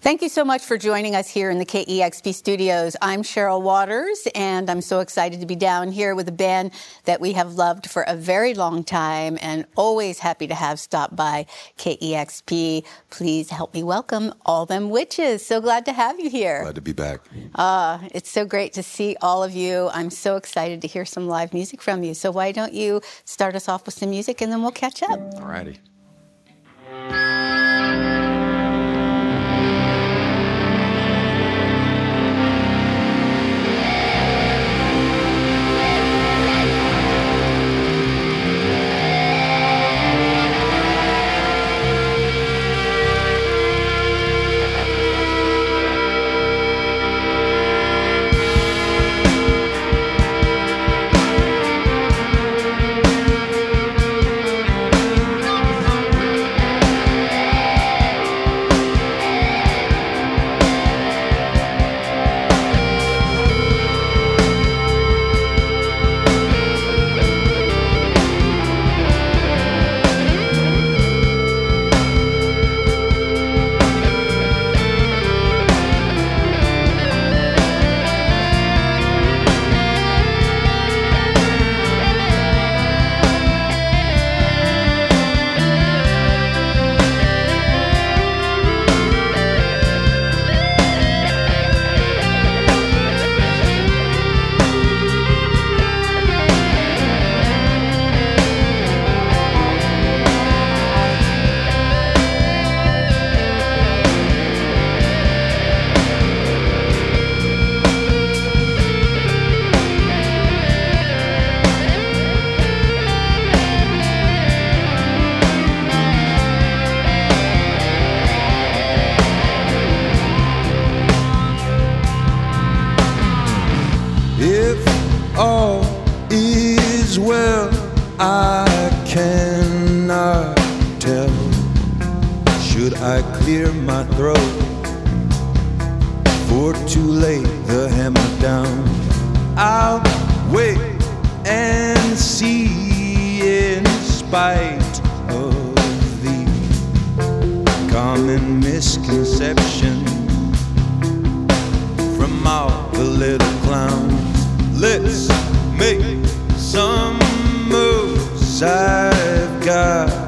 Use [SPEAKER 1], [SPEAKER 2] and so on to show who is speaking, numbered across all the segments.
[SPEAKER 1] Thank you so much for joining us here in the KEXP studios. I'm Cheryl Waters, and I'm so excited to be down here with a band that we have loved for a very long time and always happy to have stop by KEXP. Please help me welcome All Them Witches. So glad to have you here.
[SPEAKER 2] Glad to be back.
[SPEAKER 1] Uh, it's so great to see all of you. I'm so excited to hear some live music from you. So why don't you start us off with some music and then we'll catch up?
[SPEAKER 2] All righty.
[SPEAKER 3] All is well, I cannot tell. Should I clear my throat? For too late, the hammer down. I'll wait and see in spite of the common misconception from all the little clowns. Let's make some moves. I've got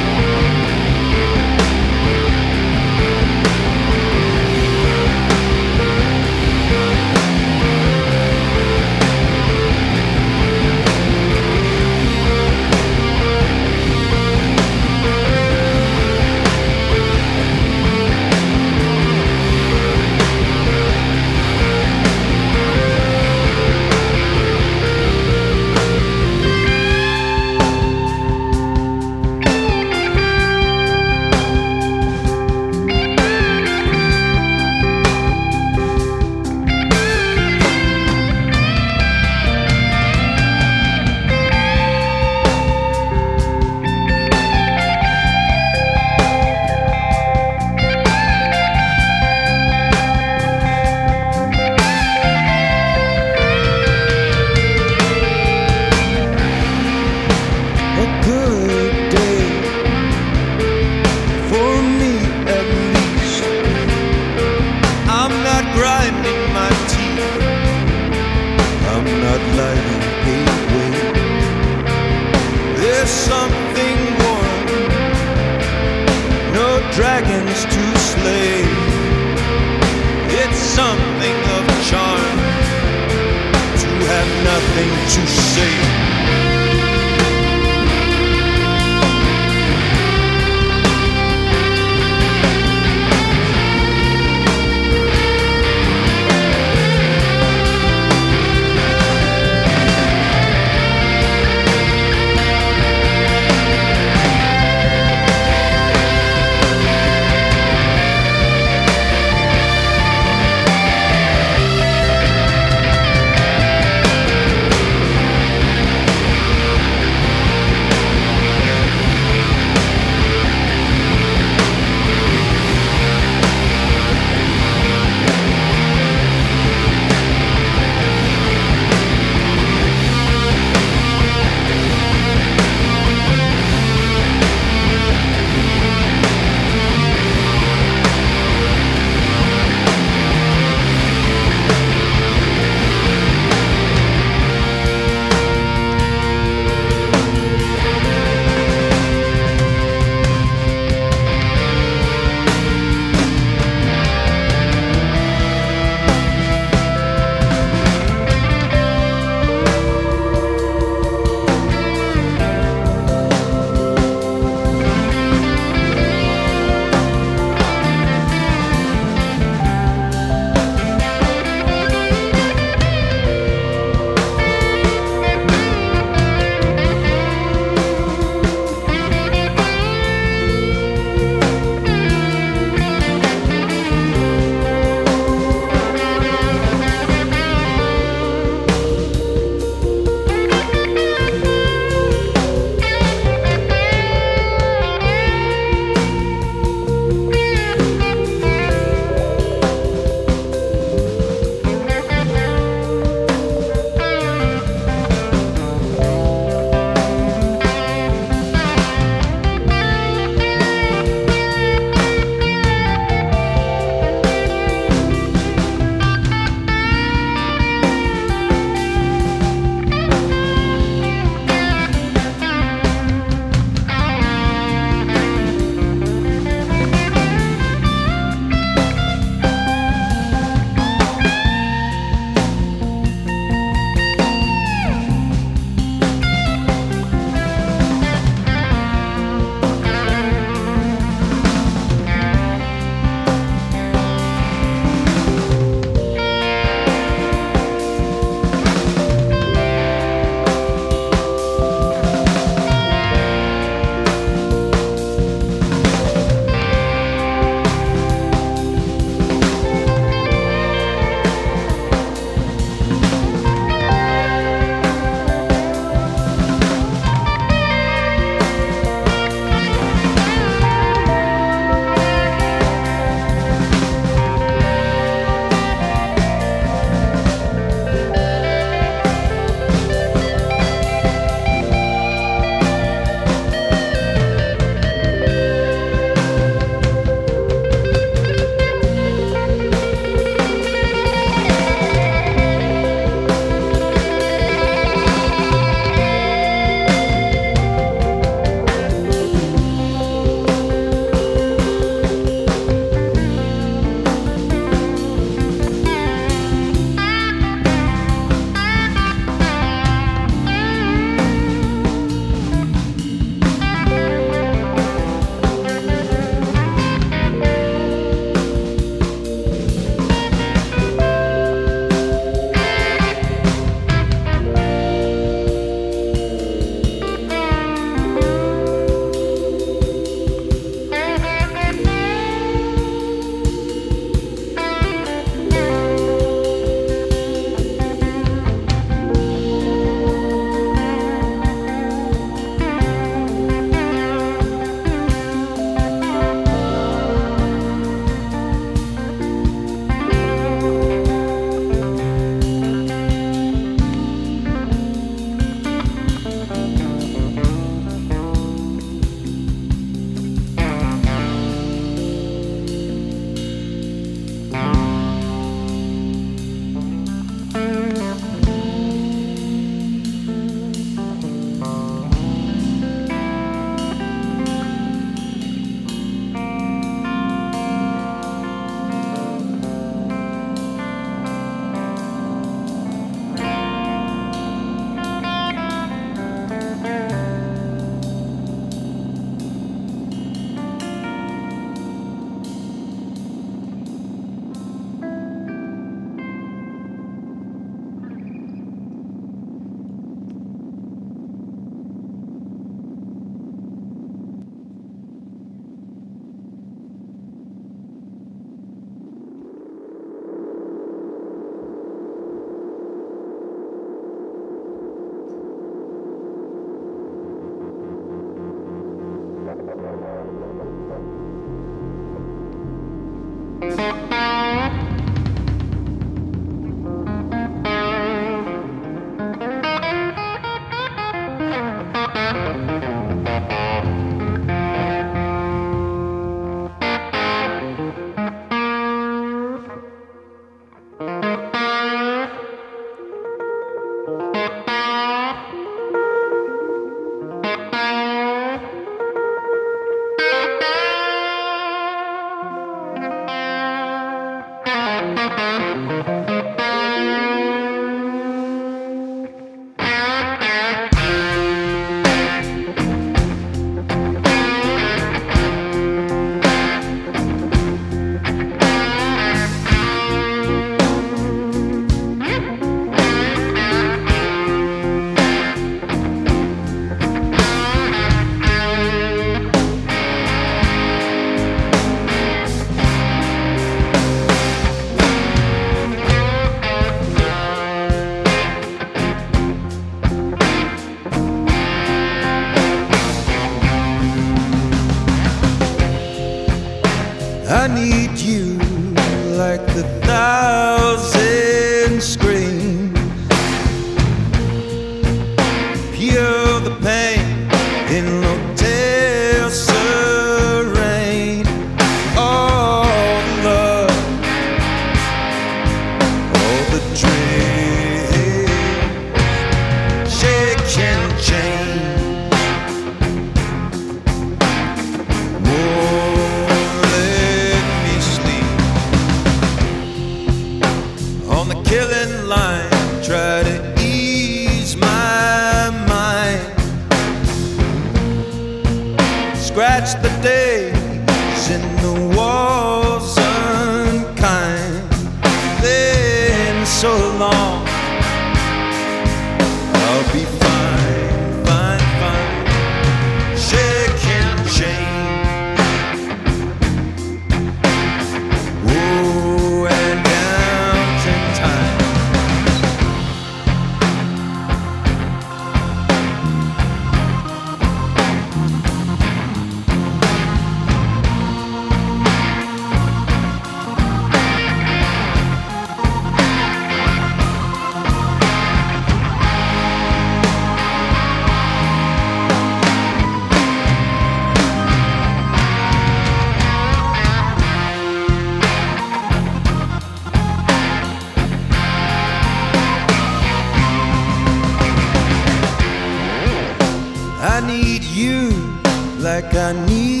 [SPEAKER 3] like I need.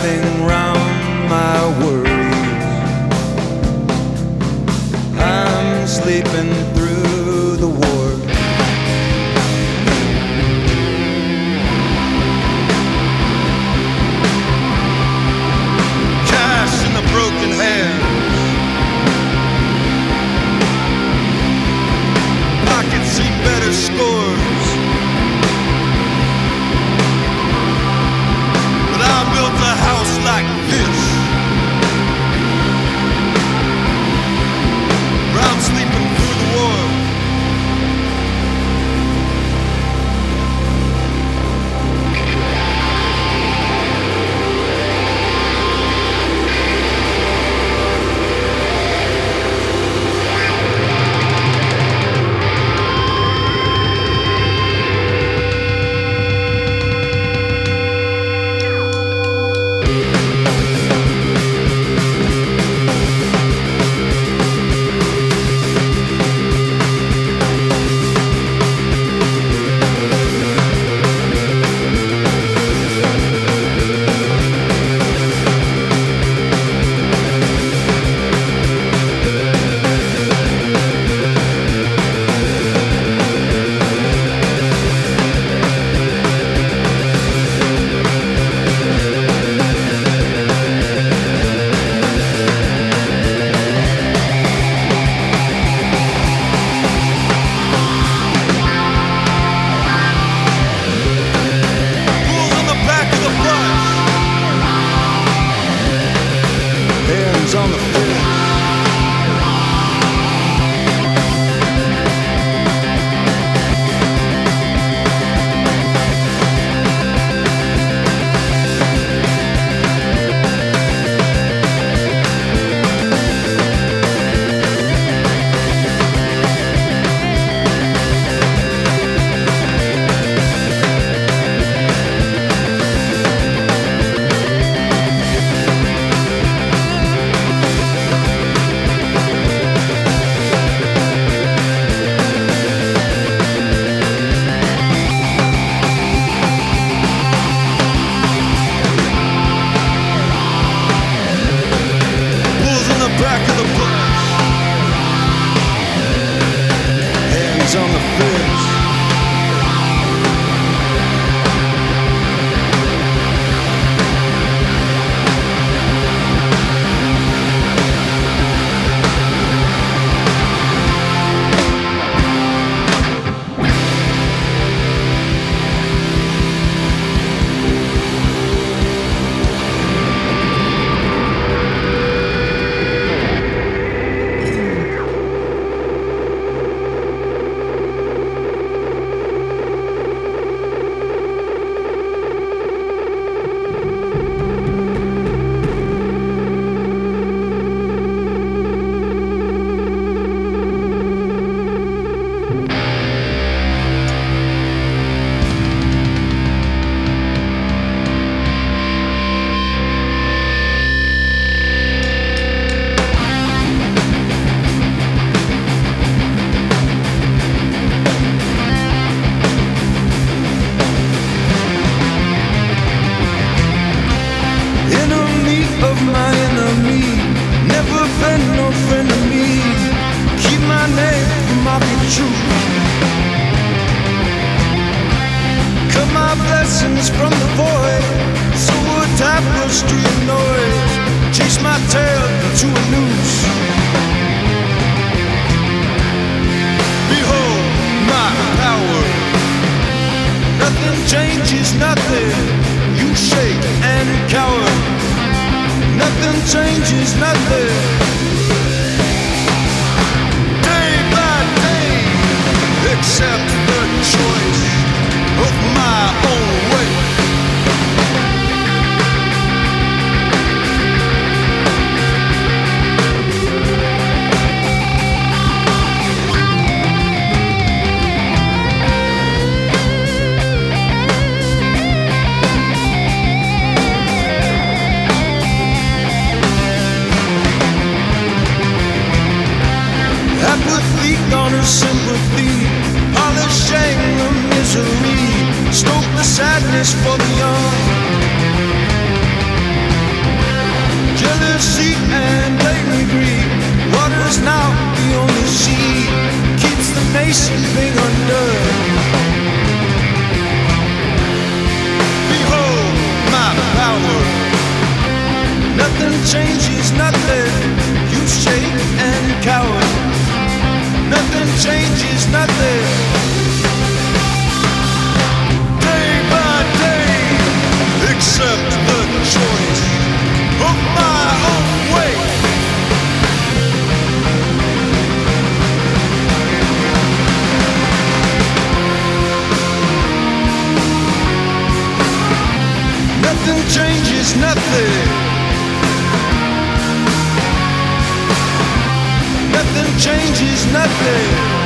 [SPEAKER 3] Driving round my worries. I'm sleeping sadness for the young. Jealousy and blatant greed, water's now the only sea, keeps the nation being undone. Behold my power. Nothing changes, nothing. You shake and cower. Nothing changes, nothing. Nothing. Changes, nothing.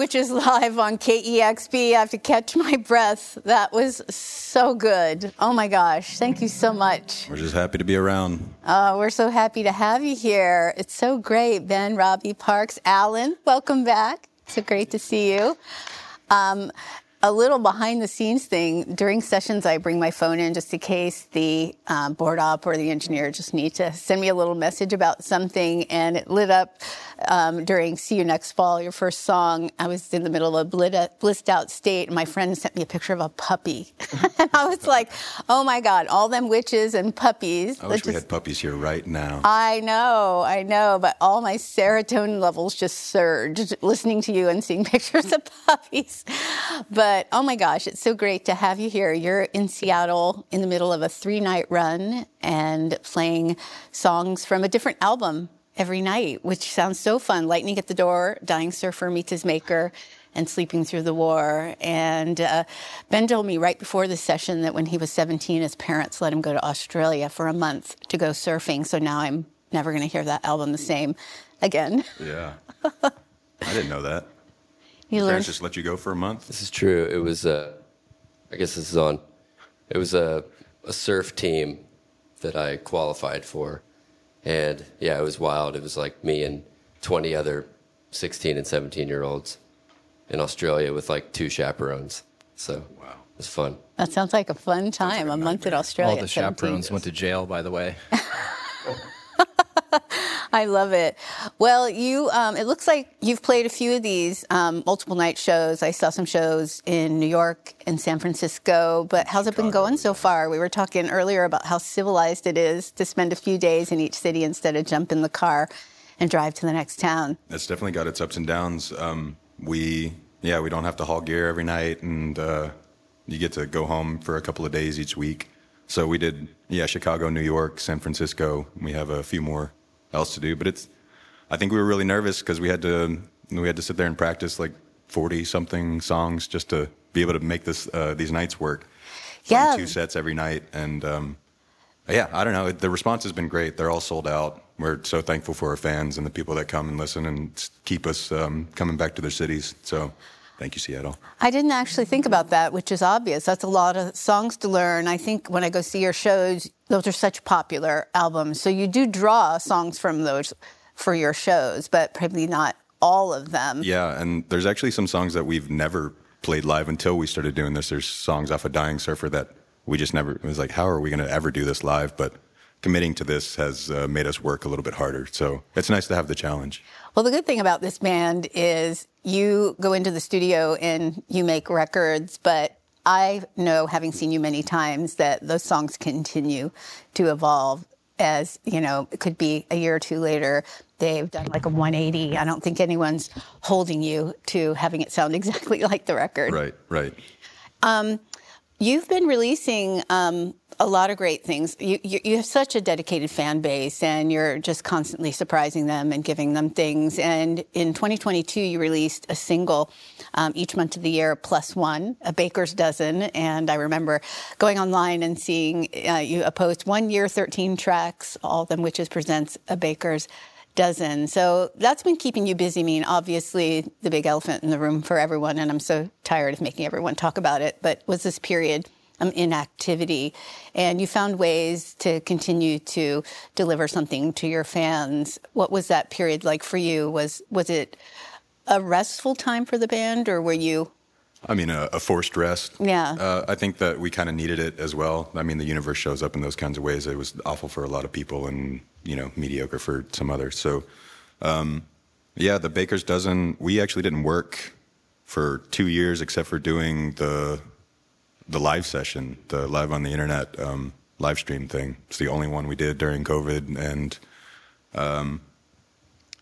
[SPEAKER 1] Witches live on KEXP. I have to catch my breath. That was so good. Oh my gosh. Thank you so much.
[SPEAKER 2] We're just happy to be around.
[SPEAKER 1] Uh, we're so happy to have you here. It's so great. Ben, Robbie Parks, Alan, welcome back. So great to see you. Um, a little behind the scenes thing during sessions i bring my phone in just in case the um, board op or the engineer just need to send me a little message about something and it lit up um, during see you next fall your first song i was in the middle of a blissed out state and my friend sent me a picture of a puppy and i was like oh my god all them witches and puppies
[SPEAKER 2] I wish we had puppies here right now.
[SPEAKER 1] I know, I know, but all my serotonin levels just surged listening to you and seeing pictures of puppies. But oh my gosh, it's so great to have you here. You're in Seattle in the middle of a three night run and playing songs from a different album every night, which sounds so fun. Lightning at the Door, Dying Surfer Meets His Maker, and Sleeping Through the War. And uh, Ben told me right before the session that when he was 17, his parents let him go to Australia for a month to go surfing. So now I'm never going to hear that album the same again.
[SPEAKER 2] Yeah. I didn't know that.
[SPEAKER 1] You
[SPEAKER 2] Parents
[SPEAKER 1] learned.
[SPEAKER 2] just let you go for a month?
[SPEAKER 4] This is true. It was, uh, I guess this is on. It was a, a surf team that I qualified for. And yeah, it was wild. It was like me and 20 other 16 and 17 year olds in Australia with like two chaperones. So
[SPEAKER 2] Wow.
[SPEAKER 4] it was fun.
[SPEAKER 1] That sounds like a fun time. a month in Australia.
[SPEAKER 5] All the
[SPEAKER 1] at 17.
[SPEAKER 5] chaperones went to jail, by the way.
[SPEAKER 1] I love it. Well, you, um, it looks like you've played a few of these um, multiple night shows. I saw some shows in New York and San Francisco, but how's it been going so far? We were talking earlier about how civilized it is to spend a few days in each city instead of jump in the car and drive to the next town.
[SPEAKER 2] It's definitely got its ups and downs. Um, we, yeah, we don't have to haul gear every night, and uh, you get to go home for a couple of days each week. So we did, yeah, Chicago, New York, San Francisco. We have a few more else to do, but it's. I think we were really nervous because we had to we had to sit there and practice like forty something songs just to be able to make this uh, these nights work.
[SPEAKER 1] Yeah.
[SPEAKER 2] two sets every night, and um, yeah, I don't know. The response has been great. They're all sold out. We're so thankful for our fans and the people that come and listen and keep us um, coming back to their cities. So, thank you, Seattle.
[SPEAKER 1] I didn't actually think about that, which is obvious. That's a lot of songs to learn. I think when I go see your shows, those are such popular albums. So you do draw songs from those for your shows, but probably not all of them.
[SPEAKER 2] Yeah, and there's actually some songs that we've never played live until we started doing this. There's songs off of Dying Surfer that we just never. It was like, how are we going to ever do this live? But committing to this has uh, made us work a little bit harder. So it's nice to have the challenge.
[SPEAKER 1] Well, the good thing about this band is you go into the studio and you make records, but I know, having seen you many times, that those songs continue to evolve as, you know, it could be a year or two later. They've done like a 180. I don't think anyone's holding you to having it sound exactly like the record.
[SPEAKER 2] Right, right.
[SPEAKER 1] You've been releasing um, a lot of great things. You, you, you have such a dedicated fan base, and you're just constantly surprising them and giving them things. And in 2022, you released a single um, each month of the year, plus one, a baker's dozen. And I remember going online and seeing uh, you post one year, 13 tracks, all of them which presents a baker's dozen. So that's been keeping you busy. I mean, obviously, the big elephant in the room for everyone, and I'm so tired of making everyone talk about it, but was this period of inactivity. And you found ways to continue to deliver something to your fans. What was that period like for you? Was, was it a restful time for the band, or were you?
[SPEAKER 2] I mean, a, a forced rest.
[SPEAKER 1] Yeah.
[SPEAKER 2] Uh, I think that we kind of needed it as well. I mean, the universe shows up in those kinds of ways. It was awful for a lot of people and, you know, mediocre for some others. So, um, yeah, the Baker's Dozen, we actually didn't work for two years except for doing the the live session, the live on the internet um, live stream thing. It's the only one we did during COVID. And um,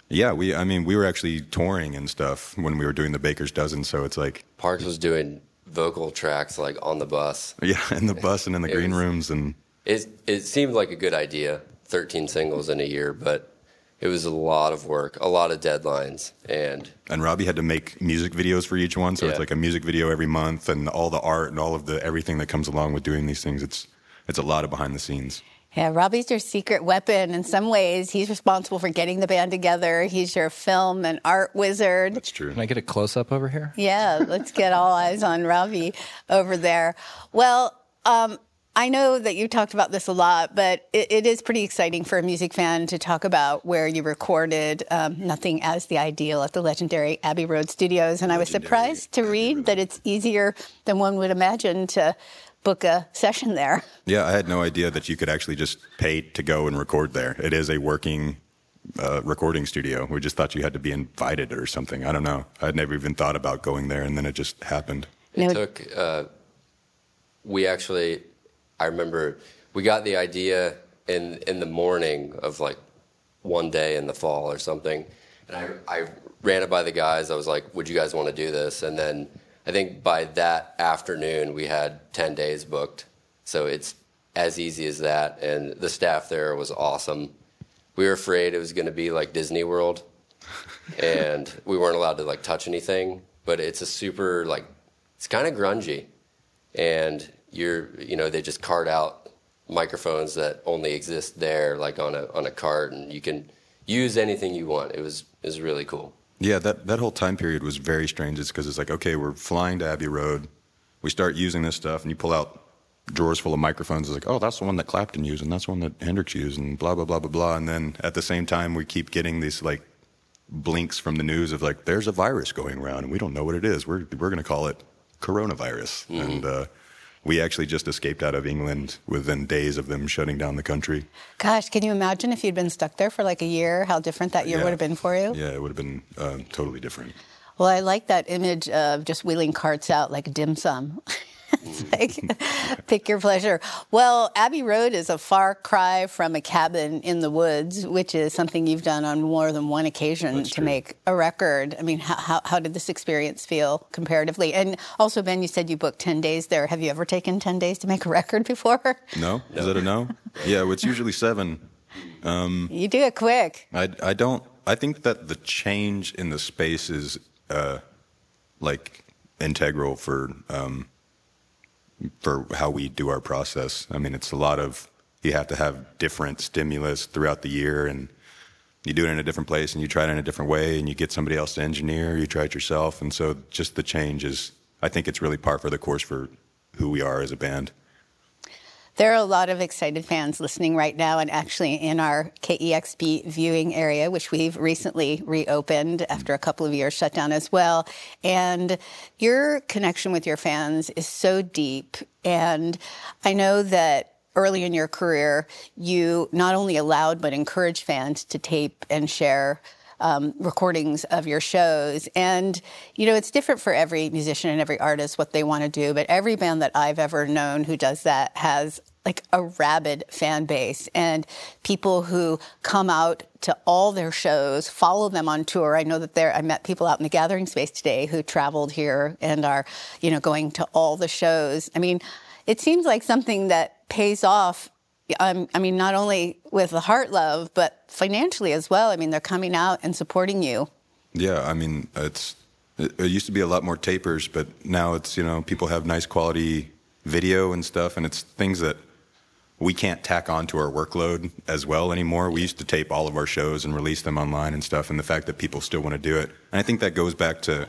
[SPEAKER 2] yeah, we, I mean, we were actually touring and stuff when we were doing the Baker's Dozen. So it's like,
[SPEAKER 4] Parks was doing vocal tracks like on the bus.
[SPEAKER 2] Yeah, in the bus and in the green
[SPEAKER 4] was-
[SPEAKER 2] rooms and
[SPEAKER 4] It it seemed like a good idea, 13 singles in a year, but it was a lot of work, a lot of deadlines, and
[SPEAKER 2] and Robbie had to make music videos for each one, so it's like a music video every month and all the art and all of the everything that comes along with doing these things. It's it's a lot of behind the scenes.
[SPEAKER 1] Yeah, Robbie's your secret weapon. In some ways, he's responsible for getting the band together. He's your film and art wizard.
[SPEAKER 2] That's true.
[SPEAKER 5] Can I get a close up over here?
[SPEAKER 1] Yeah, let's get all eyes on Robbie over there. Well, um, I know that you talked about this a lot, but it, it is pretty exciting for a music fan to talk about where you recorded um, Nothing as the Ideal at the legendary Abbey Road Studios. And I was surprised to
[SPEAKER 2] Abbey
[SPEAKER 1] read
[SPEAKER 2] Road.
[SPEAKER 1] that it's easier than one would imagine to book a session there.
[SPEAKER 2] Yeah, I had no idea that you could actually just pay to go and record there. It is a working uh, recording studio. We just thought you had to be invited or something. I don't know. I'd never even thought about going there, and then it just happened.
[SPEAKER 4] it
[SPEAKER 1] No-
[SPEAKER 4] took. Uh, we actually, I remember we got the idea in in the morning of like one day in the fall or something, and I I ran it by the guys. I was like, "Would you guys want to do this?" And then I think by that afternoon we had ten days booked. So it's as easy as that, and the staff there was awesome. We were afraid it was going to be like Disney World, and we weren't allowed to like touch anything. But it's a super like it's kind of grungy, and you're you know they just cart out microphones that only exist there, like on a on a cart, and you can use anything you want. It was it was really cool.
[SPEAKER 2] Yeah, that, that whole time period was very strange. It's because it's like, okay, we're flying to Abbey Road. We start using this stuff, and you pull out drawers full of microphones. It's like, oh, that's the one that Clapton used, and that's the one that Hendrix used, and blah, blah, blah, blah, blah. And then at the same time, we keep getting these like blinks from the news of like, there's a virus going around, and we don't know what it is. We're, we're going to call it coronavirus. And uh, we actually just escaped out of England within days of them shutting down the country.
[SPEAKER 1] Gosh, can you imagine if you'd been stuck there for like a year, how different that year
[SPEAKER 2] Yeah.
[SPEAKER 1] would have been for you?
[SPEAKER 2] Yeah, it would have been uh, totally different.
[SPEAKER 1] Well, I like that image of just wheeling carts out like dim sum. it's like pick your pleasure. Well, Abbey Road is a far cry from a cabin in the woods, which is something you've done on more than one occasion
[SPEAKER 2] That's
[SPEAKER 1] to
[SPEAKER 2] true.
[SPEAKER 1] make a record. I mean, how, how, how did this experience feel comparatively? And also, Ben, you said you booked 10 days there. Have you ever taken 10 days to make a record before?
[SPEAKER 2] No? Is that a no? yeah, it's usually seven.
[SPEAKER 1] You do it quick.
[SPEAKER 2] I, I don't. I think that the change in the space is uh, like integral for um, for how we do our process. I mean, it's a lot of you have to have different stimulus throughout the year, and you do it in a different place, and you try it in a different way, and you get somebody else to engineer, you try it yourself, and so just the change is. I think it's really par for the course for who we are as a band.
[SPEAKER 1] There are a lot of excited fans listening right now, and actually in our KEXP viewing area, which we've recently reopened after a couple of years shut down as well. And your connection with your fans is so deep. And I know that early in your career, you not only allowed but encouraged fans to tape and share um, recordings of your shows. And, you know, it's different for every musician and every artist what they want to do, but every band that I've ever known who does that has like a rabid fan base and people who come out to all their shows, follow them on tour. I know that there, I met people out in the gathering space today who traveled here and are, you know, going to all the shows. I mean, it seems like something that pays off um, I mean, not only with the heart love, but financially as well. I mean, they're coming out and supporting you.
[SPEAKER 2] Yeah, I mean, it's it, it, used to be a lot more tapers, but now it's you know people have nice quality video and stuff, and it's things that we can't tack on to our workload as well anymore. We used to tape all of our shows and release them online and stuff, and the fact that people still want to do it, and I think that goes back to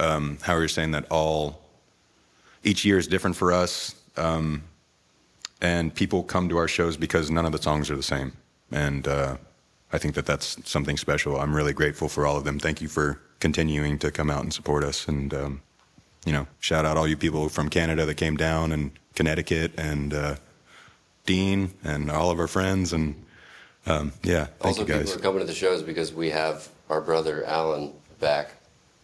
[SPEAKER 2] um, how you're saying that all each year is different for us. Um, and people come to our shows because none of the songs are the same. And uh, I think that that's something special. I'm really grateful for all of them. Thank you for continuing to come out and support us. And, um, you know, shout out all you people from Canada that came down and Connecticut and uh, Dean and all of our friends. And um, yeah, thank
[SPEAKER 4] also,
[SPEAKER 2] you guys.
[SPEAKER 4] people are coming to the shows because we have our brother Allan back.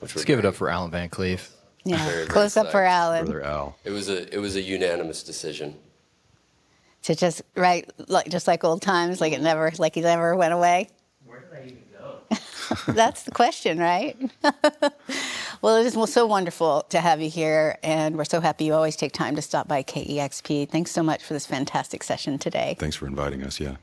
[SPEAKER 5] Which Let's give it up for Allan Van Cleave.
[SPEAKER 1] Yeah, very, very close up for Allan.
[SPEAKER 2] Brother Al.
[SPEAKER 4] It was a it was a unanimous decision
[SPEAKER 1] to just right like just like old times, like it never like it never went away?
[SPEAKER 6] Where did I even go?
[SPEAKER 1] That's the question, right? well, it is so wonderful to have you here, and we're so happy you always take time to stop by KEXP. Thanks so much for this fantastic session today.
[SPEAKER 2] Thanks for inviting us. Yeah.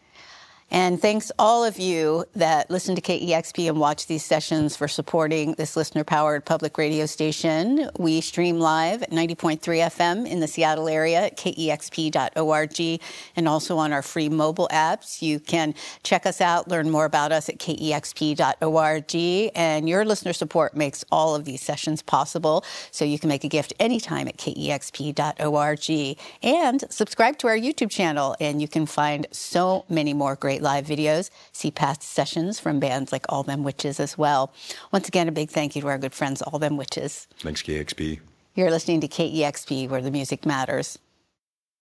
[SPEAKER 1] And thanks all of you that listen to KEXP and watch these sessions for supporting this listener powered public radio station. We stream live at 90.3 FM in the Seattle area at kexp.org and also on our free mobile apps. You can check us out, learn more about us at kexp.org. And your listener support makes all of these sessions possible. So you can make a gift anytime at kexp.org and subscribe to our YouTube channel. And you can find so many more great great live videos, see past sessions from bands like All Them Witches as well. Once again, a big thank you to our good friends, All Them Witches.
[SPEAKER 2] Thanks, KEXP.
[SPEAKER 1] You're listening to KEXP, where the music matters.